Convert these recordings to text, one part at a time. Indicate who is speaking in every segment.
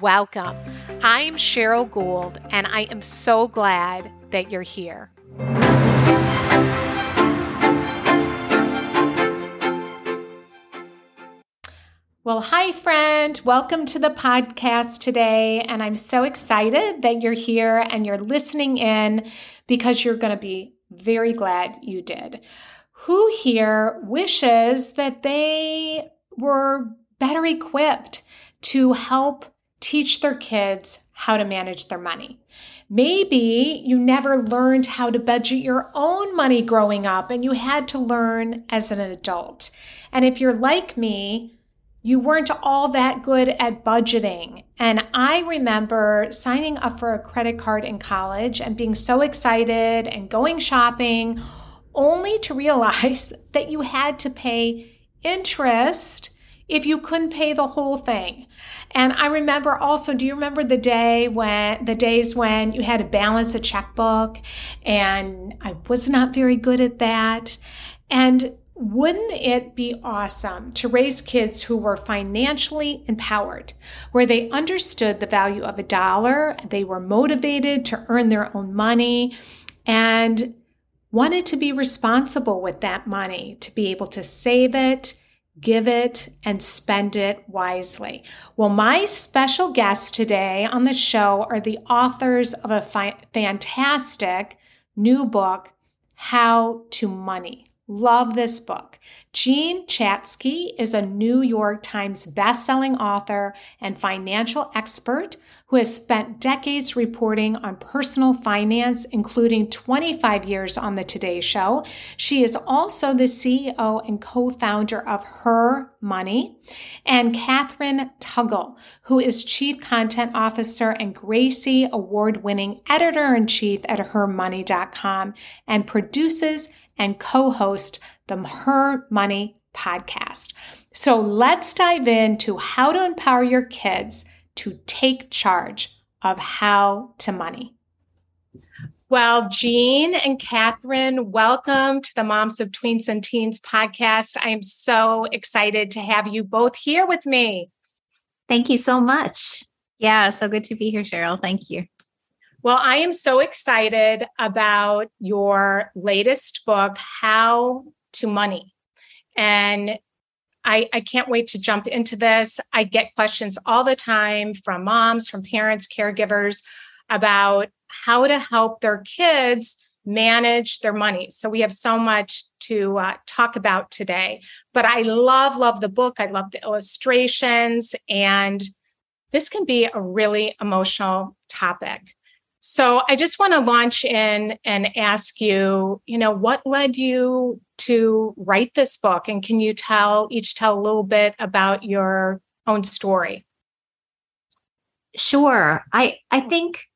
Speaker 1: welcome. I'm Cheryl Gould, and I am so glad that you're here. Well, hi, friend. Welcome to the podcast today. And I'm so excited that you're here and you're listening in because you're going to be very glad you did. Who here wishes that they were better equipped to help teach their kids how to manage their money? Maybe you never learned how to budget your own money growing up and you had to learn as an adult. And if you're like me, you weren't all that good at budgeting. And I remember signing up for a credit card in college and being so excited and going shopping only to realize that you had to pay interest if you couldn't pay the whole thing. And I remember also, do you remember the day when, the days when you had to balance a checkbook and I was not very good at that. And wouldn't it be awesome to raise kids who were financially empowered, where they understood the value of a dollar, they were motivated to earn their own money, and wanted to be responsible with that money, to be able to save it, give it, and spend it wisely? Well, my special guests today on the show are the authors of a fi- fantastic new book, How to Money. Love this book. Jean Chatzky is a New York Times bestselling author and financial expert who has spent decades reporting on personal finance, including 25 years on the Today Show. She is also the CEO and co-founder of Her Money, and Kathryn Tuggle, who is Chief Content Officer and Gracie Award-winning Editor-in-Chief at HerMoney.com and produces and co-host the Her Money podcast. So let's dive into how to empower your kids to take charge of how to money. Well, Jean and Kathryn, welcome to the Moms of Tweens and Teens podcast. I am so excited to have you both here with me.
Speaker 2: Thank you so much.
Speaker 3: Yeah, so good to be here, Cheryl. Thank you.
Speaker 1: Well, I am so excited about your latest book, How to Money. And I, I, can't wait to jump into this. I get questions all the time from moms, from parents, caregivers about how to help their kids manage their money. So we have so much to uh, talk about today. But I love, love the book. I love the illustrations, and this can be a really emotional topic. So I just want to launch in and ask you, you know, what led you to write this book? And can you tell each tell a little bit about your own story?
Speaker 2: Sure. I I think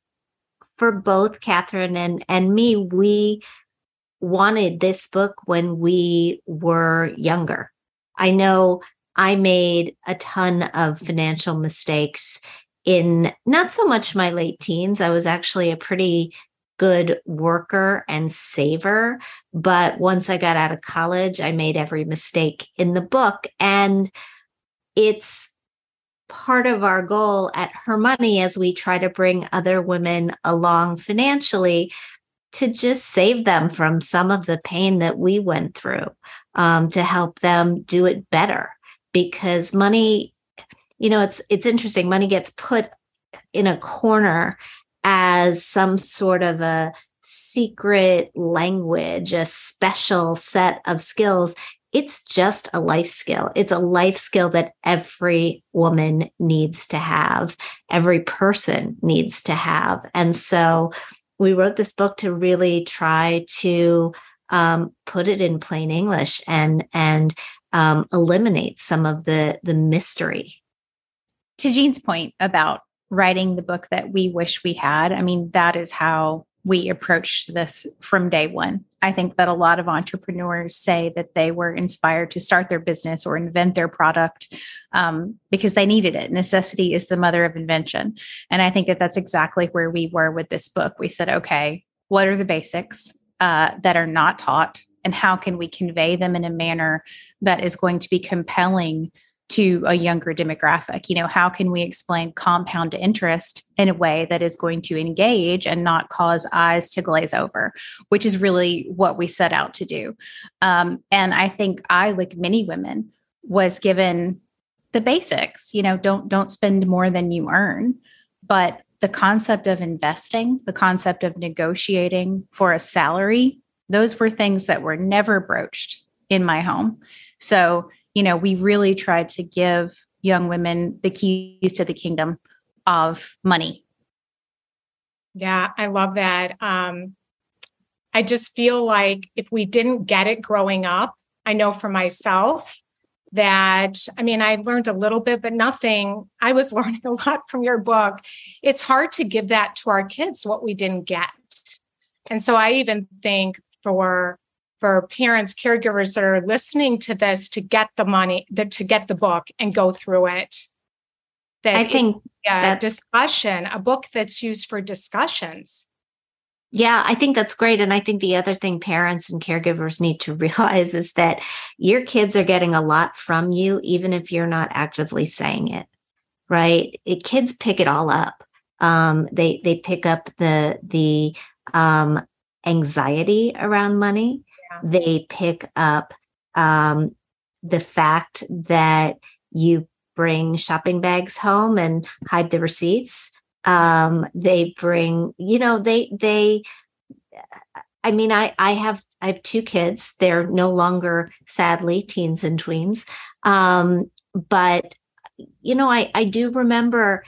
Speaker 2: for both Kathryn and, and me, we wanted this book when we were younger. I know I made a ton of financial mistakes in not so much my late teens. I was actually a pretty good worker and saver. But once I got out of college, I made every mistake in the book. And it's part of our goal at Her Money as we try to bring other women along financially to just save them from some of the pain that we went through, um, to help them do it better. Because money you know it's it's interesting money gets put in a corner as some sort of a secret language, a special set of skills. It's just a life skill. It's a life skill that every woman needs to have, every person needs to have. And so we wrote this book to really try to um, put it in plain English and and um, eliminate some of the the mystery.
Speaker 3: To Jean's point about writing the book that we wish we had, I mean that is how we approached this from day one. I think that a lot of entrepreneurs say that they were inspired to start their business or invent their product um, because they needed it. Necessity is the mother of invention. And I think that that's exactly where we were with this book. We said, okay, what are the basics uh, that are not taught? And how can we convey them in a manner that is going to be compelling to a younger demographic you know how can we explain compound interest in a way that is going to engage and not cause eyes to glaze over which is really what we set out to do. Um, and i think i like many women was given the basics you know don't don't spend more than you earn. But the concept of investing the concept of negotiating for a salary those were things that were never broached in my home. So you know, we really tried to give young women the keys to the kingdom of money.
Speaker 1: Yeah, I love that. Um, I just feel like if we didn't get it growing up, I know for myself that, I mean, I learned a little bit, but nothing. I was learning a lot from your book. It's hard to give that to our kids, what we didn't get. And so I even think for for parents, caregivers that are listening to this to get the money, that to get the book and go through it.
Speaker 2: That I think
Speaker 1: yeah, discussion, a book that's used for discussions.
Speaker 2: Yeah, I think that's great. And I think the other thing parents and caregivers need to realize is that your kids are getting a lot from you, even if you're not actively saying it, right? It, kids pick it all up. Um, they they pick up the the um, anxiety around money they pick up um, the fact that you bring shopping bags home and hide the receipts. Um, they bring, you know, they they. I mean, I I have I have two kids. They're no longer, sadly, teens and tweens. Um, but you know, I I do remember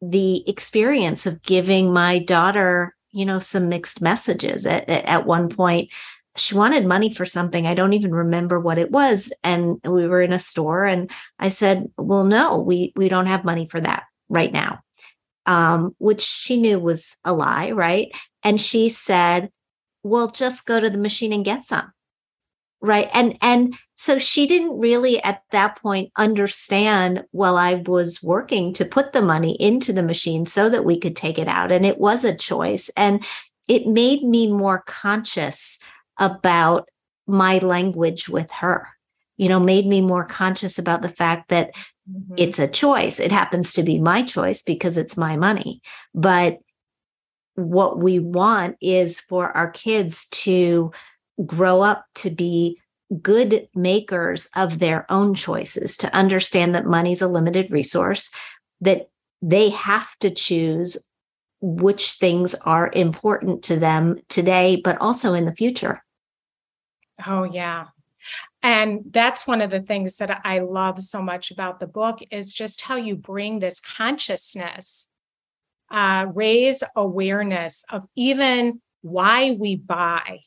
Speaker 2: the experience of giving my daughter you know some mixed messages. At, at one point she wanted money for something. I don't even remember what it was. And we were in a store and i said well no we we don't have money for that right now. Um, which she knew was a lie right? And she said well just go to the machine and get some right and and so she didn't really at that point understand while i was working to put the money into the machine so that we could take it out and it was a choice and it made me more conscious about my language with her you know made me more conscious about the fact that mm-hmm. it's a choice it happens to be my choice because it's my money but what we want is for our kids to grow up to be good makers of their own choices, to understand that money's a limited resource, that they have to choose which things are important to them today, but also in the future.
Speaker 1: Oh, yeah. And that's one of the things that I love so much about the book is just how you bring this consciousness, uh, raise awareness of even why we buy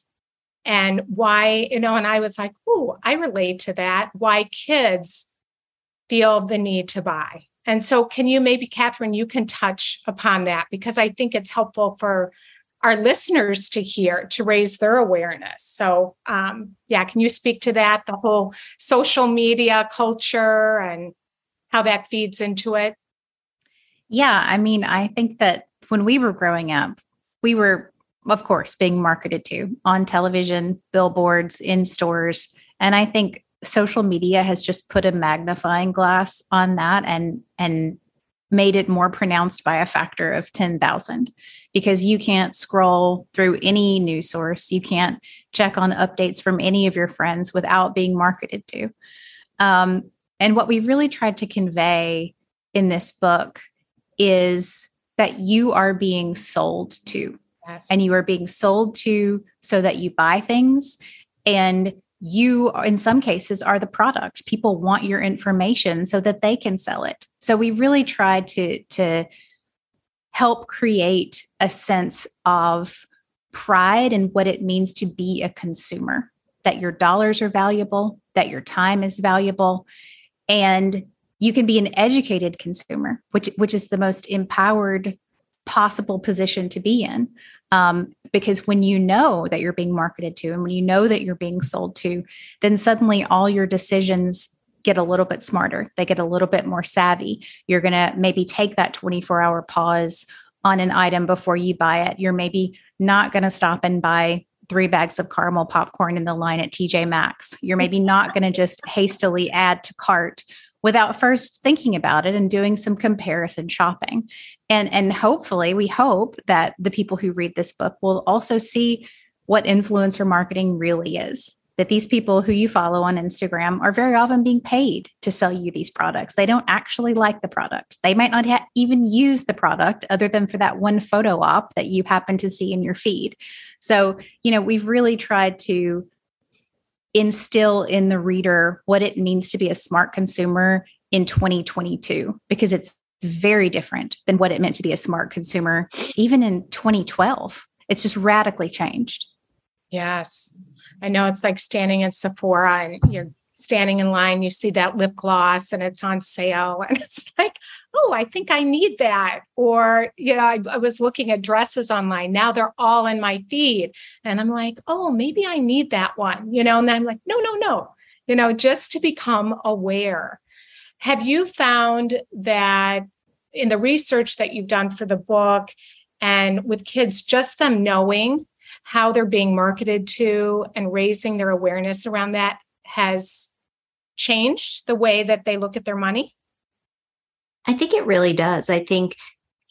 Speaker 1: and why, you know, and I was like, oh, I relate to that, why kids feel the need to buy. And so, can you maybe, Kathryn, you can touch upon that because I think it's helpful for our listeners to hear to raise their awareness. So, um, yeah, can you speak to that, the whole social media culture and how that feeds into it?
Speaker 3: Yeah, I mean, I think that when we were growing up, we were of course, being marketed to on television, billboards, in stores. And I think social media has just put a magnifying glass on that and and made it more pronounced by a factor of 10,000 because you can't scroll through any news source. You can't check on updates from any of your friends without being marketed to. Um, and what we really tried to convey in this book is that you are being sold to. Yes. And you are being sold to so that you buy things. And you, in some cases, are the product. People want your information so that they can sell it. So we really tried to, to help create a sense of pride in what it means to be a consumer, that your dollars are valuable, that your time is valuable, and you can be an educated consumer, which which is the most empowered possible position to be in. Um, because when you know that you're being marketed to and when you know that you're being sold to, then suddenly all your decisions get a little bit smarter. They get a little bit more savvy. You're going to maybe take that 24 hour pause on an item before you buy it. You're maybe not going to stop and buy three bags of caramel popcorn in the line at TJ Maxx. You're maybe not going to just hastily add to cart without first thinking about it and doing some comparison shopping. And and hopefully we hope that the people who read this book will also see what influencer marketing really is that these people who you follow on Instagram are very often being paid to sell you these products. They don't actually like the product. They might not ha- even use the product other than for that one photo op that you happen to see in your feed. So, you know, we've really tried to instill in the reader what it means to be a smart consumer in 2022 because it's very different than what it meant to be a smart consumer even in 2012. It's just radically changed.
Speaker 1: Yes. I know it's like standing in Sephora and you're standing in line, you see that lip gloss and it's on sale. And it's like, oh, I think I need that. Or, you know, I, I, was looking at dresses online. Now they're all in my feed. And I'm like, oh, maybe I need that one, you know, and then I'm like, no, no, no, you know, just to become aware. Have you found that in the research that you've done for the book and with kids, just them knowing how they're being marketed to and raising their awareness around that has changed the way that they look at their money?
Speaker 2: I think it really does. I think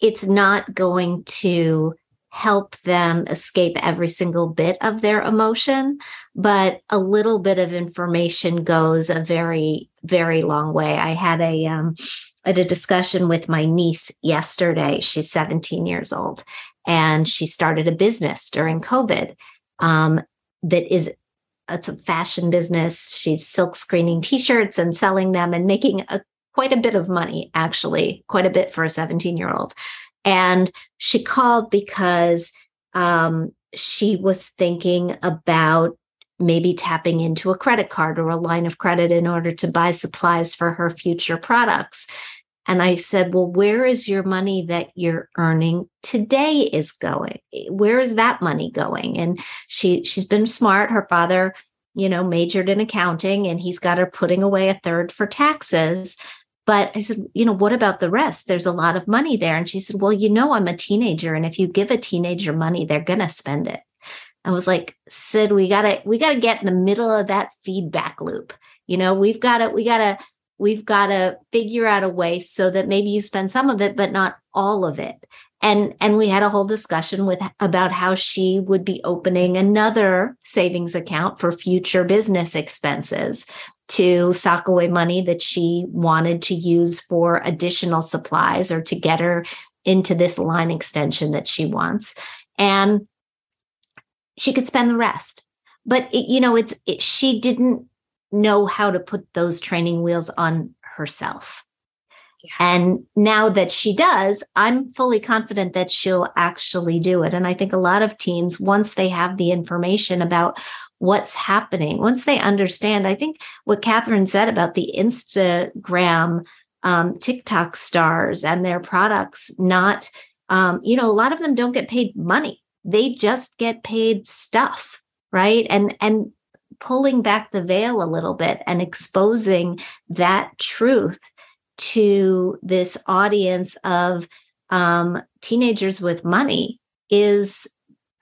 Speaker 2: it's not going to help them escape every single bit of their emotion, but a little bit of information goes a very, very long way. I had a um, had a discussion with my niece yesterday. She's 17 years old, and she started a business during COVID um, that is it's a fashion business. She's silk screening t-shirts and selling them and making a quite a bit of money, actually, quite a bit for a 17 year old. And she called because um, she was thinking about maybe tapping into a credit card or a line of credit in order to buy supplies for her future products. And I said, Well, where is your money that you're earning today is going? Where is that money going? And she she's been smart. Her father, you know, majored in accounting and he's got her putting away a third for taxes. But I said, you know, what about the rest? There's a lot of money there. And she said, Well, you know, I'm a teenager. And if you give a teenager money, they're gonna spend it. I was like, Sid, we gotta, we gotta get in the middle of that feedback loop. You know, we've got to, we gotta we've got to figure out a way so that maybe you spend some of it but not all of it and and we had a whole discussion with about how she would be opening another savings account for future business expenses to sock away money that she wanted to use for additional supplies or to get her into this line extension that she wants and she could spend the rest but it, you know it's it, she didn't know how to put those training wheels on herself. Yeah. And now that she does, I'm fully confident that she'll actually do it. And I think a lot of teens, once they have the information about what's happening, once they understand, I think what Kathryn said about the Instagram, um, TikTok stars and their products, not, um, you know, a lot of them don't get paid money. They just get paid stuff. Right. And, and pulling back the veil a little bit and exposing that truth to this audience of um, teenagers with money is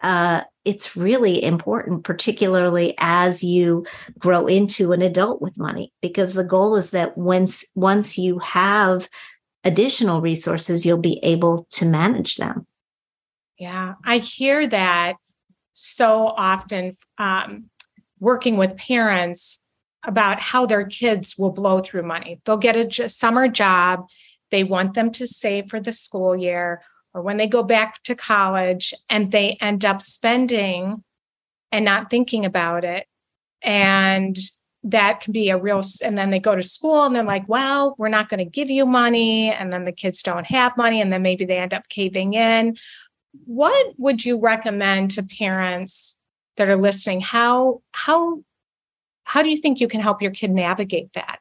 Speaker 2: uh, it's really important, particularly as you grow into an adult with money, because the goal is that once once you have additional resources, you'll be able to manage them.
Speaker 1: Yeah, I hear that so often um, working with parents about how their kids will blow through money. They'll get a j- summer job. They want them to save for the school year. Or when they go back to college and they end up spending and not thinking about it. And that can be a real, and then they go to school and they're like, well, we're not going to give you money. And then the kids don't have money. And then maybe they end up caving in. What would you recommend to parents that are listening? How, how, how do you think you can help your kid navigate that?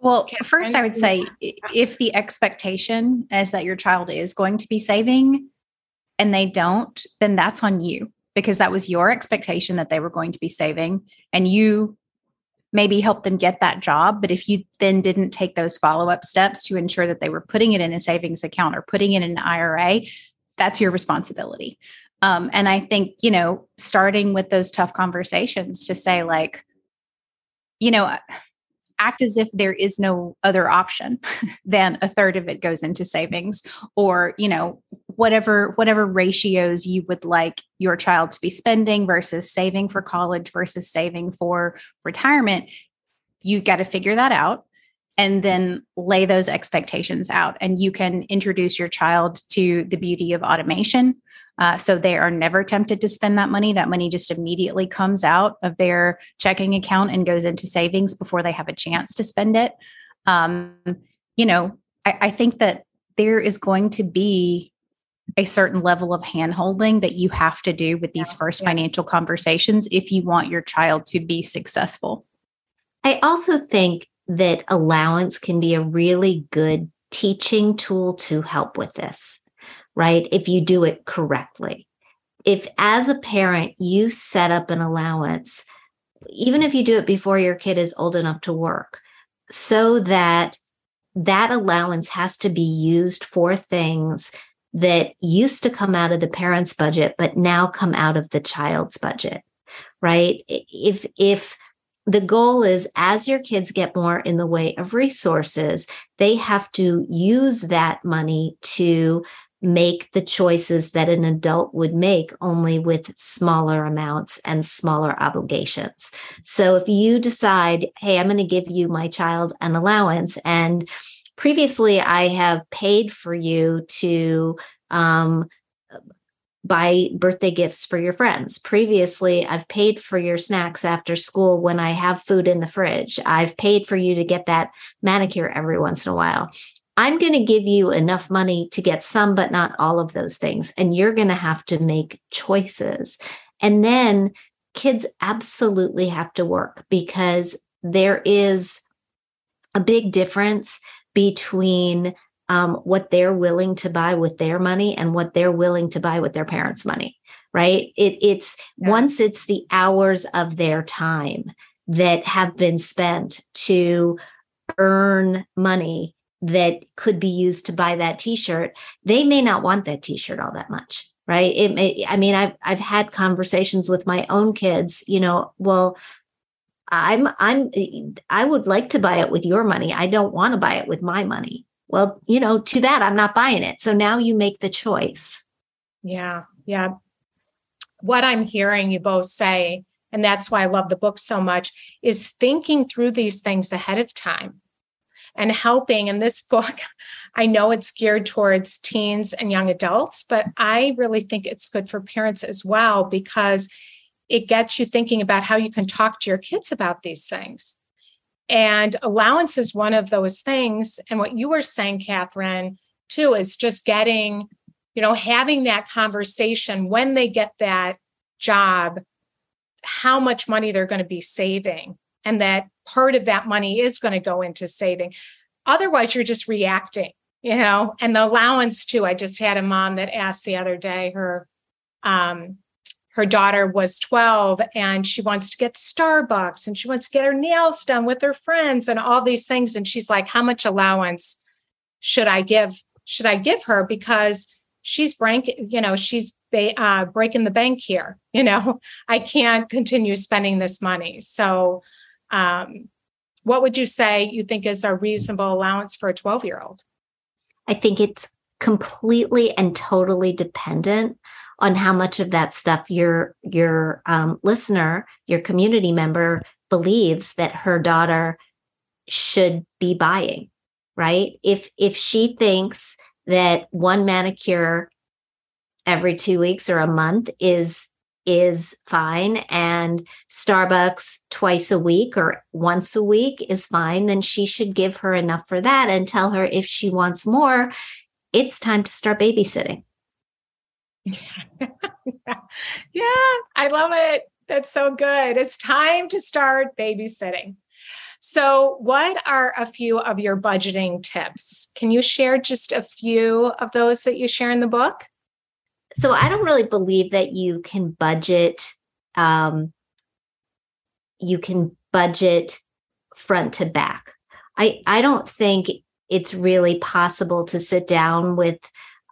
Speaker 3: Well, first, I would say if the expectation is that your child is going to be saving and they don't, then that's on you because that was your expectation that they were going to be saving and you maybe help them get that job. But if you then didn't take those follow up steps to ensure that they were putting it in a savings account or putting it in an IRA, that's your responsibility. Um, and I think, you know, starting with those tough conversations to say, like, you know, act as if there is no other option than a third of it goes into savings or you know whatever whatever ratios you would like your child to be spending versus saving for college versus saving for retirement you got to figure that out and then lay those expectations out. And you can introduce your child to the beauty of automation uh, so they are never tempted to spend that money. That money just immediately comes out of their checking account and goes into savings before they have a chance to spend it. Um, you know, I, I think that there is going to be a certain level of handholding that you have to do with these first financial conversations if you want your child to be successful.
Speaker 2: I also think that allowance can be a really good teaching tool to help with this right? If you do it correctly. If as a parent, you set up an allowance, even if you do it before your kid is old enough to work, so that that allowance has to be used for things that used to come out of the parent's budget, but now come out of the child's budget, right? If, if, the goal is as your kids get more in the way of resources, they have to use that money to make the choices that an adult would make only with smaller amounts and smaller obligations. So if you decide, hey, I'm going to give you my child an allowance, and previously I have paid for you to um, buy birthday gifts for your friends. Previously, I've paid for your snacks after school when I have food in the fridge. I've paid for you to get that manicure every once in a while. I'm going to give you enough money to get some, but not all of those things. And you're going to have to make choices. And then kids absolutely have to work because there is a big difference between um, what they're willing to buy with their money and what they're willing to buy with their parents' money. Right. It, it's yeah. once it's the hours of their time that have been spent to earn money that could be used to buy that t-shirt they may not want that t-shirt all that much right? It may i mean i've i've had conversations with my own kids you know well i'm i'm i would like to buy it with your money. I don't want to buy it with my money. Well you know to that i'm not buying it. So now you make the choice.
Speaker 1: Yeah yeah. What i'm hearing you both say and that's why i love the book so much is thinking through these things ahead of time and helping. And this book, I know it's geared towards teens and young adults, but I really think it's good for parents as well because it gets you thinking about how you can talk to your kids about these things. And allowance is one of those things. And what you were saying, Kathryn, too, is just getting, you know, having that conversation when they get that job, how much money they're going to be saving and that part of that money is going to go into saving. Otherwise, you're just reacting, you know, and the allowance too. I just had a mom that asked the other day, her um, her daughter was 12 and she wants to get Starbucks and she wants to get her nails done with her friends and all these things. And she's like, how much allowance should I give? Should I give her? Because she's breaking, you know, she's uh, breaking the bank here. You know, I can't continue spending this money. So um, what would you say you think is a reasonable allowance for a 12 year old?
Speaker 2: I think it's completely and totally dependent on how much of that stuff your your um, listener, your community member believes that her daughter should be buying. Right? If if she thinks that one manicure every two weeks or a month is is fine and Starbucks twice a week or once a week is fine, then she should give her enough for that and tell her if she wants more, it's time to start babysitting.
Speaker 1: yeah, I love it. That's so good. It's time to start babysitting. So, what are a few of your budgeting tips? Can you share just a few of those that you share in the book?
Speaker 2: So, I don't really believe that you can budget. Um, you can budget front to back. I I don't think it's really possible to sit down with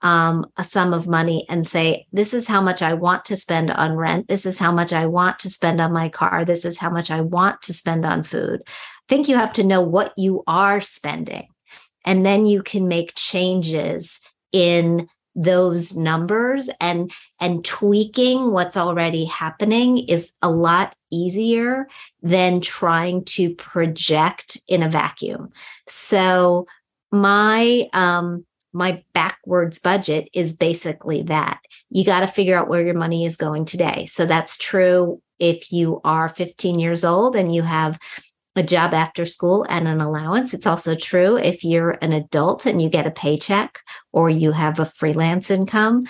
Speaker 2: um, a sum of money and say, this is how much I want to spend on rent. This is how much I want to spend on my car. This is how much I want to spend on food. I think you have to know what you are spending. And then you can make changes in those numbers and and tweaking what's already happening is a lot easier than trying to project in a vacuum so my um my backwards budget is basically that. You got to figure out where your money is going today. So that's true if you are 15 years old and you have a job after school and an allowance. It's also true if you're an adult and you get a paycheck or you have a freelance income.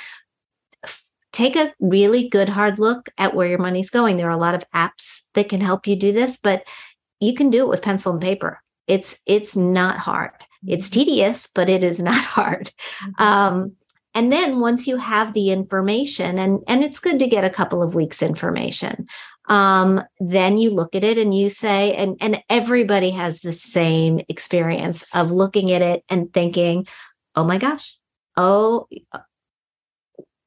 Speaker 2: Take a really good hard look at where your money's going. There are a lot of apps that can help you do this, but you can do it with pencil and paper. It's it's not hard. It's mm-hmm. tedious, but it is not hard. Mm-hmm. Um, and then once you have the information, and and it's good to get a couple of weeks information, um, then you look at it and you say, and and everybody has the same experience of looking at it and thinking, oh my gosh, oh,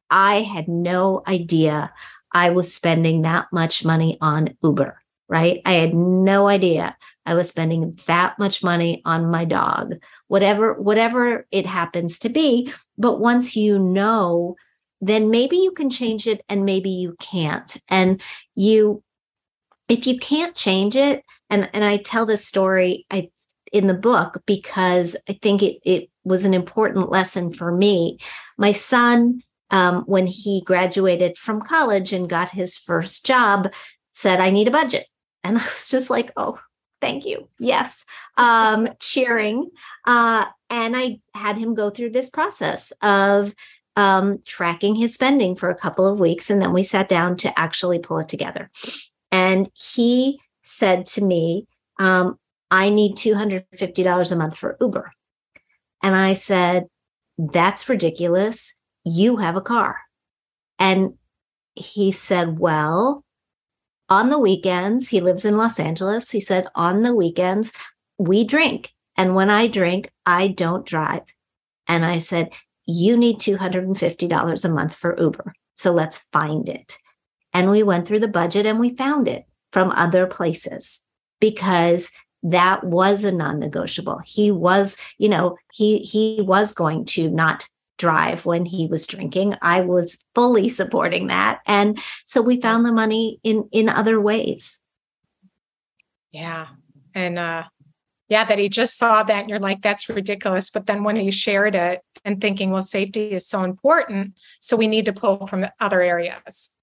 Speaker 2: I had no idea I was spending that much money on Uber right? I had no idea I was spending that much money on my dog, whatever, whatever it happens to be. But once you know, then maybe you can change it and maybe you can't. And you, if you can't change it, and, and I tell this story I in the book because I think it, it was an important lesson for me. My son, um, when he graduated from college and got his first job, said, I need a budget. And I was just like, oh, thank you. Yes. Um, cheering. Uh, and I had him go through this process of um, tracking his spending for a couple of weeks. And then we sat down to actually pull it together. And he said to me, um, I need $250 a month for Uber. And I said, That's ridiculous. You have a car. And he said, Well, on the weekends, he lives in Los Angeles. He said, on the weekends, we drink. And when I drink, I don't drive. And I said, you need $250 a month for Uber. So let's find it. And we went through the budget and we found it from other places because that was a non-negotiable. He was, you know, he he was going to not drive when he was drinking. I was fully supporting that. And so we found the money in in other ways.
Speaker 1: Yeah. And uh yeah, that he just saw that and you're like, that's ridiculous. But then when he shared it and thinking, well, safety is so important. So we need to pull from other areas.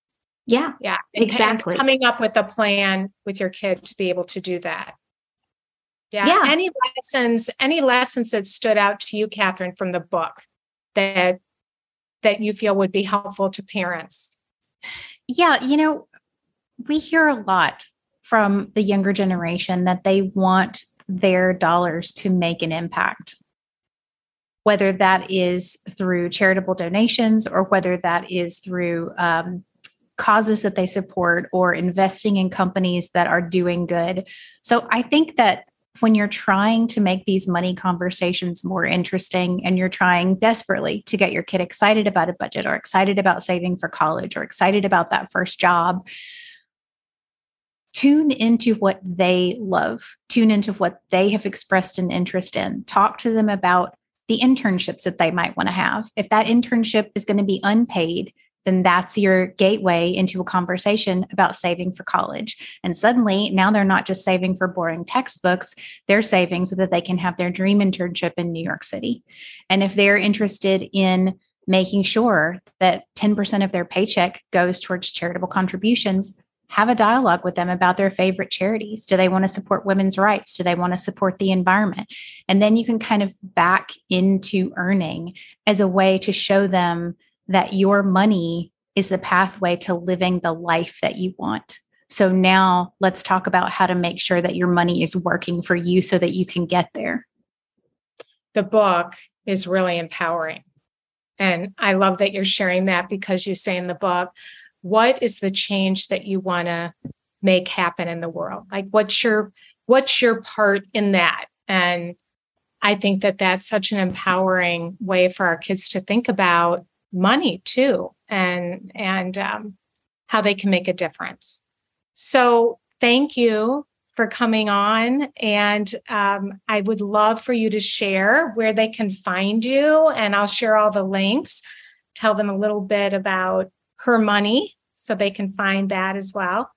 Speaker 2: Yeah.
Speaker 1: Yeah.
Speaker 2: Exactly.
Speaker 1: And coming up with a plan with your kid to be able to do that. Yeah. yeah. Any lessons, any lessons that stood out to you, Kathryn, from the book that that you feel would be helpful to parents?
Speaker 3: Yeah, you know, we hear a lot from the younger generation that they want their dollars to make an impact. Whether that is through charitable donations or whether that is through um, causes that they support or investing in companies that are doing good. So I think that when you're trying to make these money conversations more interesting and you're trying desperately to get your kid excited about a budget or excited about saving for college or excited about that first job, tune into what they love, tune into what they have expressed an interest in, talk to them about the internships that they might want to have. If that internship is going to be unpaid, then that's your gateway into a conversation about saving for college. And suddenly now they're not just saving for boring textbooks, they're saving so that they can have their dream internship in New York City. And if they're interested in making sure that 10% of their paycheck goes towards charitable contributions, have a dialogue with them about their favorite charities. Do they want to support women's rights? Do they want to support the environment? And then you can kind of back into earning as a way to show them that your money is the pathway to living the life that you want. So now let's talk about how to make sure that your money is working for you so that you can get there.
Speaker 1: The book is really empowering. And I love that you're sharing that because you say in the book, what is the change that you want to make happen in the world? Like what's your what's your part in that? And I think that that's such an empowering way for our kids to think about money too and and um, how they can make a difference so thank you for coming on and um, i would love for you to share where they can find you and i'll share all the links tell them a little bit about her money so they can find that as well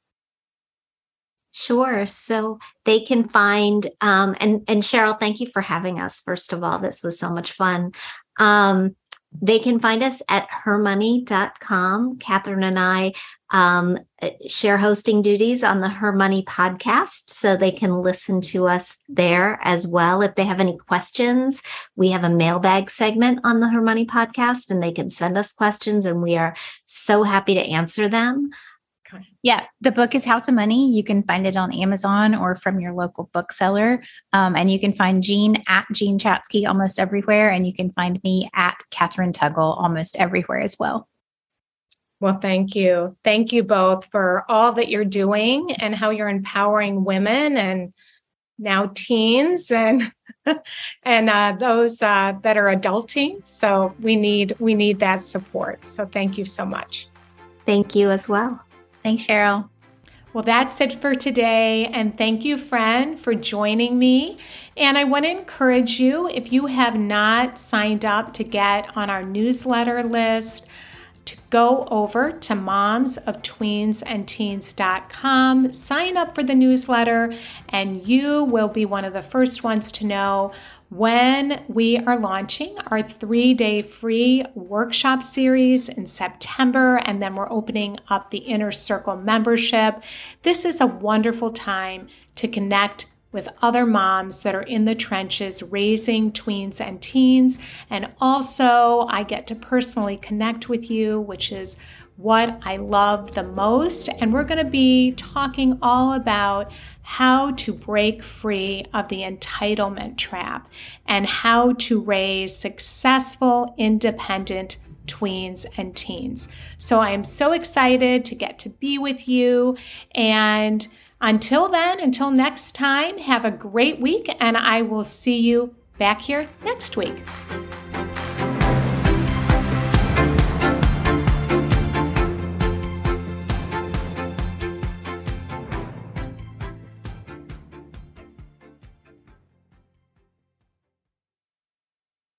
Speaker 2: Sure. So they can find um, and and Cheryl, thank you for having us. First of all, this was so much fun. Um, they can find us at hermoney.com. Kathryn and I um, share hosting duties on the Her Money podcast, so they can listen to us there as well. If they have any questions, we have a mailbag segment on the Her Money podcast, and they can send us questions, and we are so happy to answer them.
Speaker 3: Yeah, the book is How to Money. You can find it on Amazon or from your local bookseller. Um, and you can find Jean at Jean Chatzky almost everywhere. And you can find me at Kathryn Tuggle almost everywhere as well.
Speaker 1: Well, thank you. Thank you both for all that you're doing and how you're empowering women and now teens and and uh, those uh, that are adulting. So we need we need that support. So thank you so much.
Speaker 2: Thank you as well.
Speaker 3: Thanks, Cheryl.
Speaker 1: Well, that's it for today. And thank you, friend, for joining me. And I want to encourage you if you have not signed up to get on our newsletter list, to go over to momsoftweensandteens.com, sign up for the newsletter, and you will be one of the first ones to know when we are launching our three day free workshop series in September, and then we're opening up the Inner Circle membership. This is a wonderful time to connect with other moms that are in the trenches raising tweens and teens. And also, I get to personally connect with you, which is what I love the most. And we're going to be talking all about how to break free of the entitlement trap and how to raise successful, independent tweens and teens. So I am so excited to get to be with you. And until then, until next time, have a great week, and I will see you back here next week.